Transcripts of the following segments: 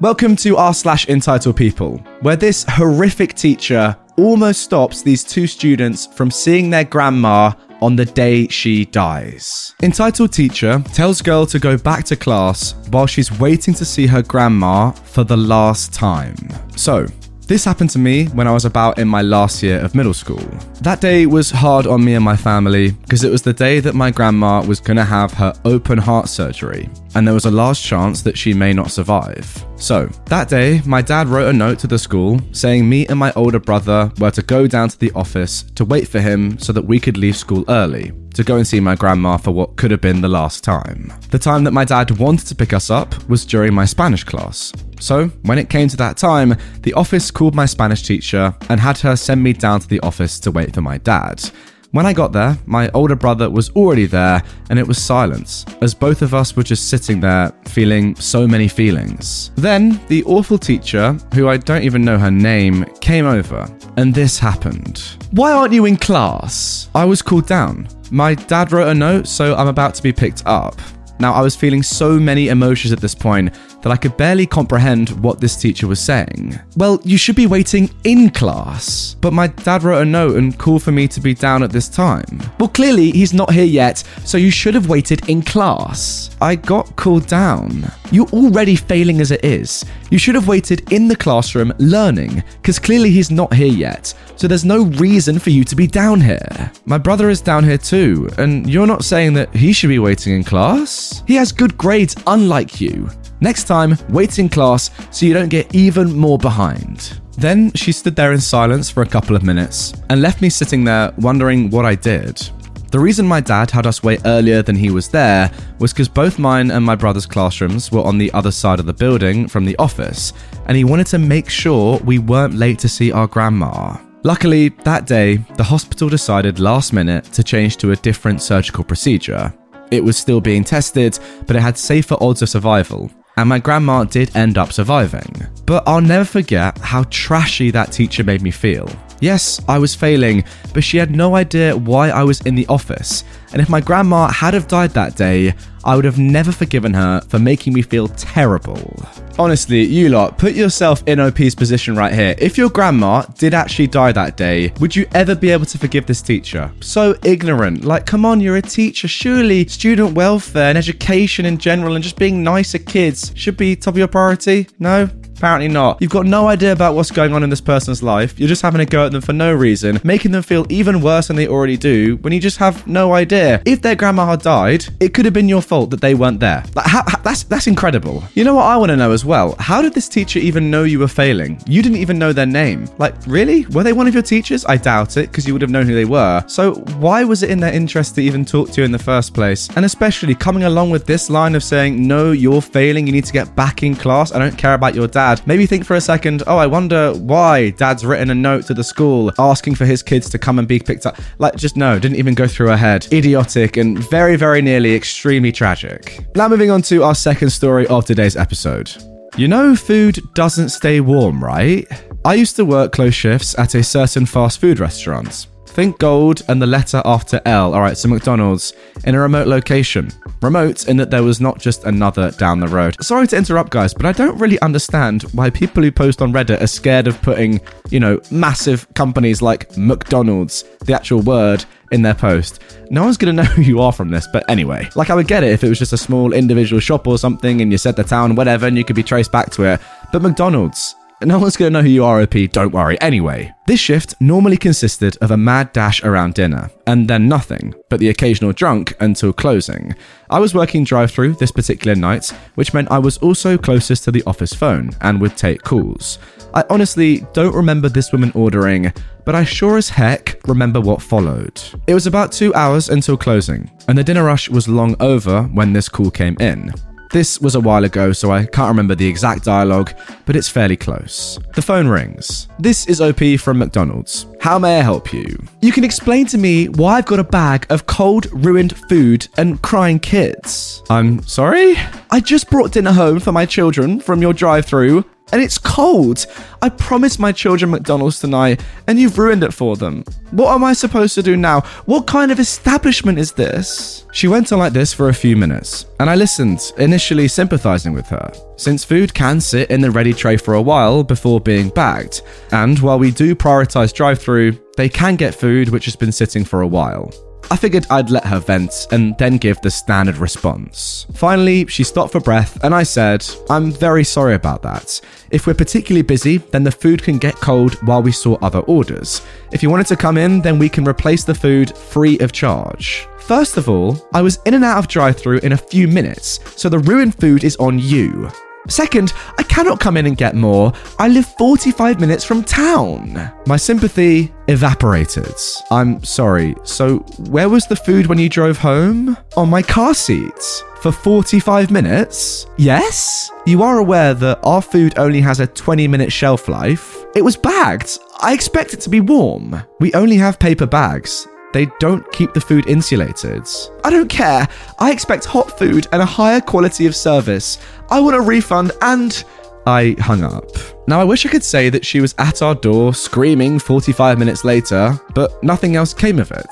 Welcome to r slash entitled people, where this horrific teacher almost stops these two students from seeing their grandma on the day she dies. Entitled teacher tells girl to go back to class while she's waiting to see her grandma for the last time. So, this happened to me when I was about in my last year of middle school. That day was hard on me and my family because it was the day that my grandma was going to have her open heart surgery, and there was a large chance that she may not survive. So, that day, my dad wrote a note to the school saying me and my older brother were to go down to the office to wait for him so that we could leave school early to go and see my grandma for what could have been the last time. The time that my dad wanted to pick us up was during my Spanish class. So, when it came to that time, the office called my Spanish teacher and had her send me down to the office to wait for my dad. When I got there, my older brother was already there, and it was silence, as both of us were just sitting there feeling so many feelings. Then, the awful teacher, who I don't even know her name, came over, and this happened. Why aren't you in class? I was called down. My dad wrote a note, so I'm about to be picked up. Now, I was feeling so many emotions at this point that I could barely comprehend what this teacher was saying. Well, you should be waiting in class. But my dad wrote a note and called for me to be down at this time. Well, clearly he's not here yet, so you should have waited in class. I got called down. You're already failing as it is. You should have waited in the classroom learning, because clearly he's not here yet, so there's no reason for you to be down here. My brother is down here too, and you're not saying that he should be waiting in class? He has good grades, unlike you. Next time, wait in class so you don't get even more behind. Then she stood there in silence for a couple of minutes and left me sitting there wondering what I did. The reason my dad had us wait earlier than he was there was because both mine and my brother's classrooms were on the other side of the building from the office, and he wanted to make sure we weren't late to see our grandma. Luckily, that day, the hospital decided last minute to change to a different surgical procedure. It was still being tested, but it had safer odds of survival, and my grandma did end up surviving. But I'll never forget how trashy that teacher made me feel. Yes, I was failing, but she had no idea why I was in the office. And if my grandma had have died that day, I would have never forgiven her for making me feel terrible. Honestly, you lot, put yourself in OP's position right here. If your grandma did actually die that day, would you ever be able to forgive this teacher? So ignorant. Like, come on, you're a teacher. Surely student welfare and education in general and just being nice to kids should be top of your priority? No? Apparently not. You've got no idea about what's going on in this person's life. You're just having a go at them for no reason, making them feel even worse than they already do when you just have no idea. If their grandma had died, it could have been your fault that they weren't there. Like, how, how- that's that's incredible. You know what I want to know as well? How did this teacher even know you were failing? You didn't even know their name. Like, really? Were they one of your teachers? I doubt it, because you would have known who they were. So why was it in their interest to even talk to you in the first place? And especially coming along with this line of saying, no, you're failing, you need to get back in class, I don't care about your dad. Maybe think for a second, oh, I wonder why dad's written a note to the school asking for his kids to come and be picked up. Like, just no, didn't even go through her head. Idiotic and very, very nearly extremely tragic. Now, moving on to our second story of today's episode. You know, food doesn't stay warm, right? I used to work close shifts at a certain fast food restaurant. Think gold and the letter after L. All right, so McDonald's in a remote location. Remote in that there was not just another down the road. Sorry to interrupt, guys, but I don't really understand why people who post on Reddit are scared of putting, you know, massive companies like McDonald's, the actual word, in their post. No one's gonna know who you are from this, but anyway. Like, I would get it if it was just a small individual shop or something and you said the town, whatever, and you could be traced back to it. But McDonald's, no one's going to know who you are, OP, don't worry. Anyway, this shift normally consisted of a mad dash around dinner, and then nothing, but the occasional drunk until closing. I was working drive through this particular night, which meant I was also closest to the office phone and would take calls. I honestly don't remember this woman ordering, but I sure as heck remember what followed. It was about two hours until closing, and the dinner rush was long over when this call came in. This was a while ago, so I can't remember the exact dialogue, but it's fairly close. The phone rings. This is OP from McDonald's. How may I help you? You can explain to me why I've got a bag of cold, ruined food and crying kids. I'm sorry? I just brought dinner home for my children from your drive through and it's cold. I promised my children McDonald's tonight, and you've ruined it for them. What am I supposed to do now? What kind of establishment is this? She went on like this for a few minutes, and I listened, initially sympathizing with her, since food can sit in the ready tray for a while before being bagged, and while we do prioritize drive through, they can get food which has been sitting for a while. I figured I'd let her vent and then give the standard response. Finally, she stopped for breath and I said, I'm very sorry about that. If we're particularly busy, then the food can get cold while we sort other orders. If you wanted to come in, then we can replace the food free of charge. First of all, I was in and out of drive through in a few minutes, so the ruined food is on you. Second, I cannot come in and get more. I live 45 minutes from town. My sympathy evaporated. I'm sorry. So, where was the food when you drove home? On my car seat. For 45 minutes? Yes? You are aware that our food only has a 20 minute shelf life. It was bagged. I expect it to be warm. We only have paper bags. They don't keep the food insulated. I don't care. I expect hot food and a higher quality of service. I want a refund and. I hung up. Now, I wish I could say that she was at our door screaming 45 minutes later, but nothing else came of it.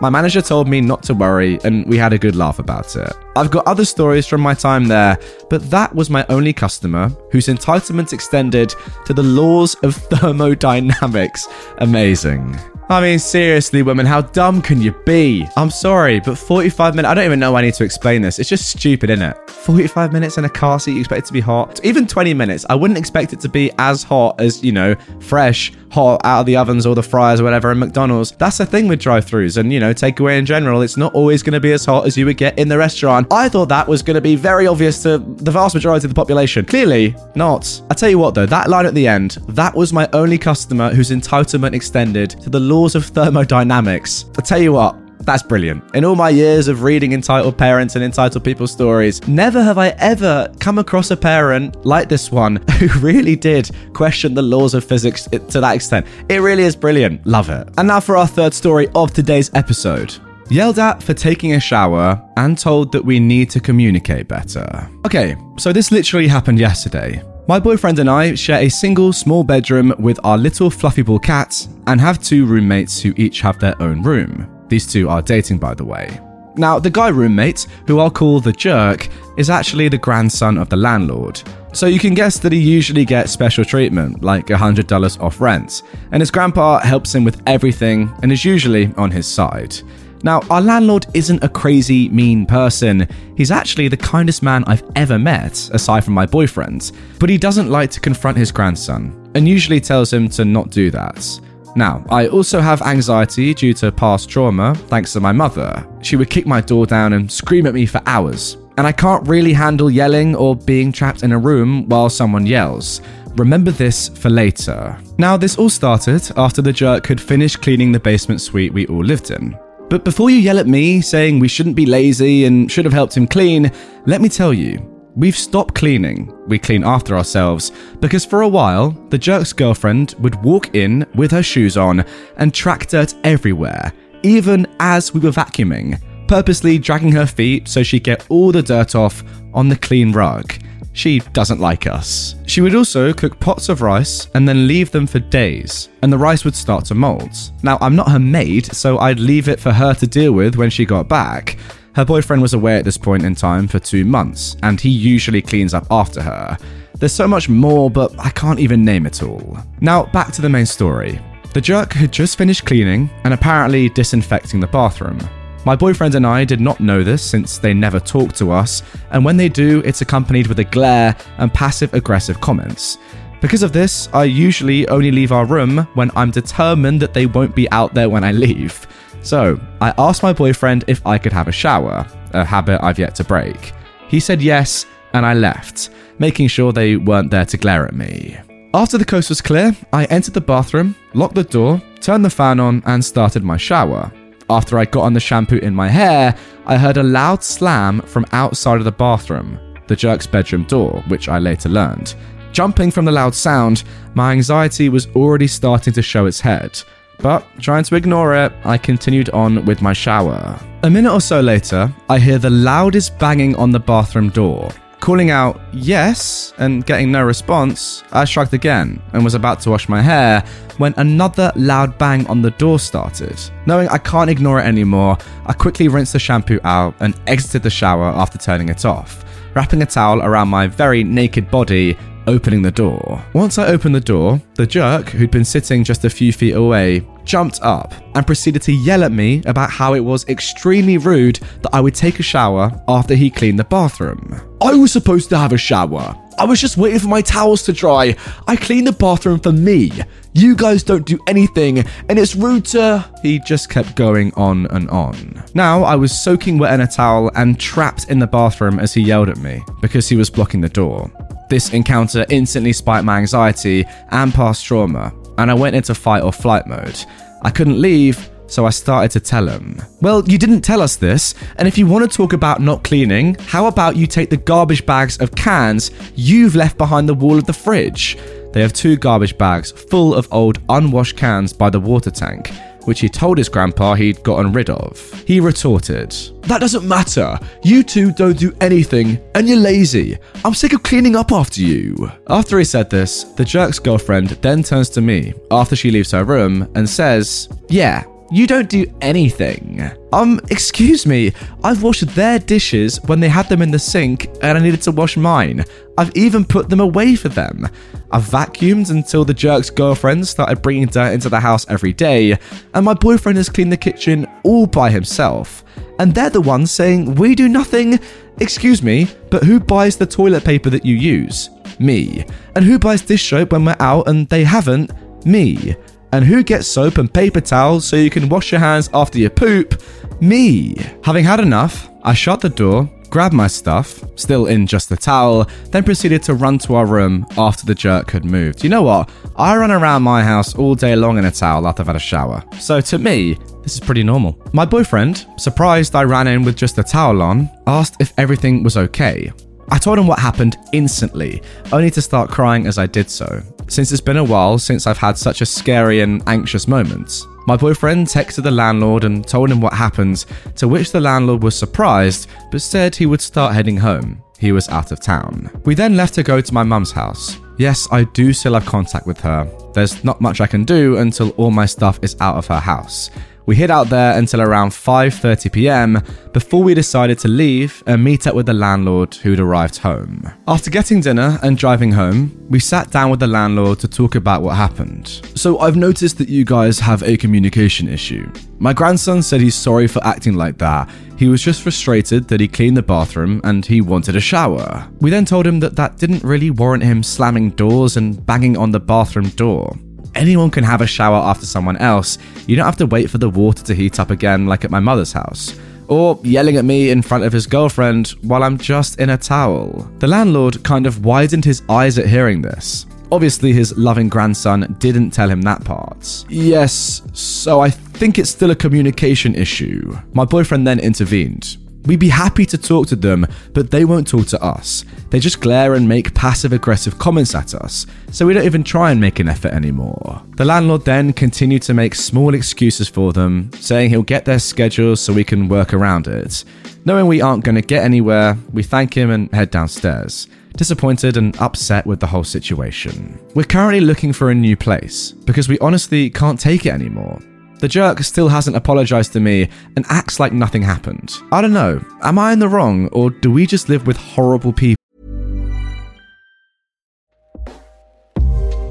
My manager told me not to worry, and we had a good laugh about it. I've got other stories from my time there, but that was my only customer whose entitlements extended to the laws of thermodynamics. Amazing. I mean, seriously, women, how dumb can you be? I'm sorry, but 45 minutes, I don't even know I need to explain this. It's just stupid, isn't it? 45 minutes in a car seat, you expect it to be hot. Even 20 minutes, I wouldn't expect it to be as hot as, you know, fresh, hot out of the ovens or the fryers or whatever in McDonald's. That's the thing with drive throughs and, you know, takeaway in general. It's not always going to be as hot as you would get in the restaurant. I thought that was going to be very obvious to the vast majority of the population. Clearly, not. I tell you what, though, that line at the end, that was my only customer whose entitlement extended to the laws of thermodynamics. I tell you what, that's brilliant. In all my years of reading entitled parents and entitled people's stories, never have I ever come across a parent like this one who really did question the laws of physics to that extent. It really is brilliant. Love it. And now for our third story of today's episode. Yelled at for taking a shower and told that we need to communicate better. Okay, so this literally happened yesterday. My boyfriend and I share a single small bedroom with our little fluffy ball cat and have two roommates who each have their own room. These two are dating, by the way. Now, the guy roommate, who I'll call the jerk, is actually the grandson of the landlord. So you can guess that he usually gets special treatment, like $100 off rent, and his grandpa helps him with everything and is usually on his side. Now, our landlord isn't a crazy, mean person. He's actually the kindest man I've ever met, aside from my boyfriend. But he doesn't like to confront his grandson, and usually tells him to not do that. Now, I also have anxiety due to past trauma, thanks to my mother. She would kick my door down and scream at me for hours, and I can't really handle yelling or being trapped in a room while someone yells. Remember this for later. Now, this all started after the jerk had finished cleaning the basement suite we all lived in. But before you yell at me saying we shouldn't be lazy and should have helped him clean, let me tell you, We've stopped cleaning. We clean after ourselves because for a while, the jerk's girlfriend would walk in with her shoes on and track dirt everywhere, even as we were vacuuming, purposely dragging her feet so she'd get all the dirt off on the clean rug. She doesn't like us. She would also cook pots of rice and then leave them for days, and the rice would start to mold. Now, I'm not her maid, so I'd leave it for her to deal with when she got back. Her boyfriend was away at this point in time for two months, and he usually cleans up after her. There's so much more, but I can't even name it all. Now, back to the main story. The jerk had just finished cleaning and apparently disinfecting the bathroom. My boyfriend and I did not know this since they never talk to us, and when they do, it's accompanied with a glare and passive aggressive comments. Because of this, I usually only leave our room when I'm determined that they won't be out there when I leave. So, I asked my boyfriend if I could have a shower, a habit I've yet to break. He said yes, and I left, making sure they weren't there to glare at me. After the coast was clear, I entered the bathroom, locked the door, turned the fan on, and started my shower. After I got on the shampoo in my hair, I heard a loud slam from outside of the bathroom. The jerk's bedroom door, which I later learned. Jumping from the loud sound, my anxiety was already starting to show its head. But trying to ignore it, I continued on with my shower. A minute or so later, I hear the loudest banging on the bathroom door. Calling out, yes, and getting no response, I shrugged again and was about to wash my hair when another loud bang on the door started. Knowing I can't ignore it anymore, I quickly rinsed the shampoo out and exited the shower after turning it off, wrapping a towel around my very naked body opening the door. Once I opened the door, the jerk, who'd been sitting just a few feet away, jumped up and proceeded to yell at me about how it was extremely rude that I would take a shower after he cleaned the bathroom. I was supposed to have a shower. I was just waiting for my towels to dry. I cleaned the bathroom for me. You guys don't do anything, and it's rude to. He just kept going on and on. Now I was soaking wet in a towel and trapped in the bathroom as he yelled at me because he was blocking the door. This encounter instantly spiked my anxiety and past trauma, and I went into fight or flight mode. I couldn't leave, so I started to tell him. Well, you didn't tell us this, and if you want to talk about not cleaning, how about you take the garbage bags of cans you've left behind the wall of the fridge? They have two garbage bags full of old unwashed cans by the water tank which he told his grandpa he'd gotten rid of. He retorted, That doesn't matter. You two don't do anything, and you're lazy. I'm sick of cleaning up after you. After he said this, the jerk's girlfriend then turns to me after she leaves her room and says, Yeah, you don't do anything. Um, excuse me, I've washed their dishes when they had them in the sink and I needed to wash mine. I've even put them away for them. I've vacuumed until the jerk's girlfriend started bringing dirt into the house every day, and my boyfriend has cleaned the kitchen all by himself. And they're the ones saying, We do nothing. Excuse me, but who buys the toilet paper that you use? Me. And who buys dish soap when we're out and they haven't? Me. And who gets soap and paper towels so you can wash your hands after you poop? Me. Having had enough, I shut the door, grabbed my stuff, still in just the towel, then proceeded to run to our room after the jerk had moved. You know what? I run around my house all day long in a towel after I've had a shower. So to me, this is pretty normal. My boyfriend, surprised I ran in with just a towel on, asked if everything was okay. I told him what happened instantly, only to start crying as I did so since it's been a while since I've had such a scary and anxious moment. My boyfriend texted the landlord and told him what happened, to which the landlord was surprised but said he would start heading home. He was out of town. We then left to go to my mum's house. Yes, I do still have contact with her. There's not much I can do until all my stuff is out of her house. We hid out there until around 5:30 p.m. before we decided to leave and meet up with the landlord who'd arrived home. After getting dinner and driving home, we sat down with the landlord to talk about what happened. So I've noticed that you guys have a communication issue. My grandson said he's sorry for acting like that. He was just frustrated that he cleaned the bathroom and he wanted a shower. We then told him that that didn't really warrant him slamming doors and banging on the bathroom door. Anyone can have a shower after someone else. You don't have to wait for the water to heat up again like at my mother's house. Or yelling at me in front of his girlfriend while I'm just in a towel. The landlord kind of widened his eyes at hearing this. Obviously, his loving grandson didn't tell him that part. Yes, so I think it's still a communication issue. My boyfriend then intervened. We'd be happy to talk to them, but they won't talk to us. They just glare and make passive aggressive comments at us, so we don't even try and make an effort anymore. The landlord then continued to make small excuses for them, saying he'll get their schedules so we can work around it. Knowing we aren't going to get anywhere, we thank him and head downstairs disappointed and upset with the whole situation. We're currently looking for a new place because we honestly can't take it anymore. The jerk still hasn't apologized to me and acts like nothing happened. I don't know, am I in the wrong or do we just live with horrible people?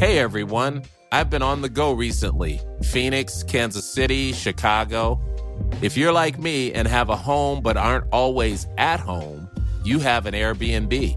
Hey everyone, I've been on the go recently Phoenix, Kansas City, Chicago. If you're like me and have a home but aren't always at home, you have an Airbnb.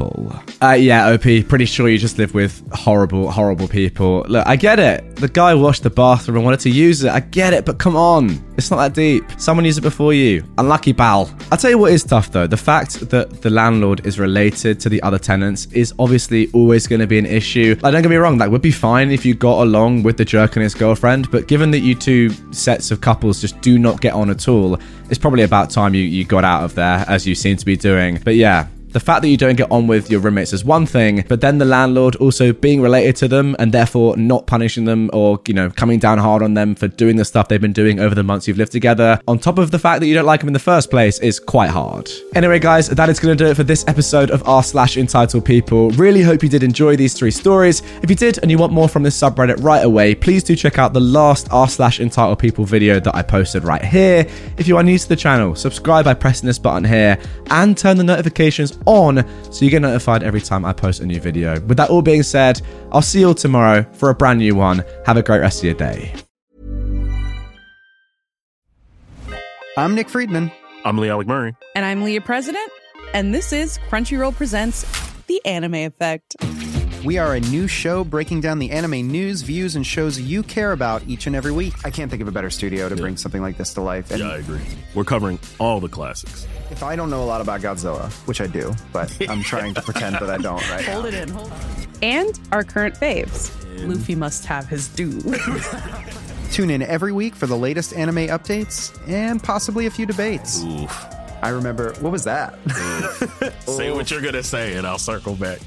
People. Uh, yeah, OP, pretty sure you just live with horrible, horrible people. Look, I get it. The guy washed the bathroom and wanted to use it. I get it, but come on. It's not that deep. Someone used it before you. Unlucky pal. I'll tell you what is tough though. The fact that the landlord is related to the other tenants is obviously always going to be an issue. Like, don't get me wrong, that would be fine if you got along with the jerk and his girlfriend, but given that you two sets of couples just do not get on at all, it's probably about time you, you got out of there, as you seem to be doing. But yeah, the fact that you don't get on with your roommates is one thing, but then the landlord also being related to them and therefore not punishing them or, you know, coming down hard on them for doing the stuff they've been doing over the months you've lived together, on top of the fact that you don't like them in the first place, is quite hard. Anyway, guys, that is going to do it for this episode of r slash entitled people. Really hope you did enjoy these three stories. If you did and you want more from this subreddit right away, please do check out the last r slash entitled people video that I posted right here. If you are new to the channel, subscribe by pressing this button here and turn the notifications on so you get notified every time I post a new video. With that all being said, I'll see you all tomorrow for a brand new one. Have a great rest of your day. I'm Nick Friedman. I'm Lee Alec Murray. And I'm Leah President, and this is Crunchyroll Presents The Anime Effect. We are a new show breaking down the anime news, views, and shows you care about each and every week. I can't think of a better studio to bring something like this to life. And Yeah, I agree. We're covering all the classics. If I don't know a lot about Godzilla, which I do, but I'm trying to pretend that I don't right now. Hold it in, hold it. And our current faves. Luffy must have his due. Tune in every week for the latest anime updates and possibly a few debates. Oof. I remember, what was that? Say what you're gonna say, and I'll circle back.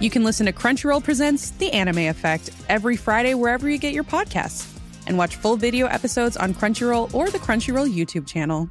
you can listen to Crunchyroll Presents The Anime Effect every Friday wherever you get your podcasts. And watch full video episodes on Crunchyroll or the Crunchyroll YouTube channel.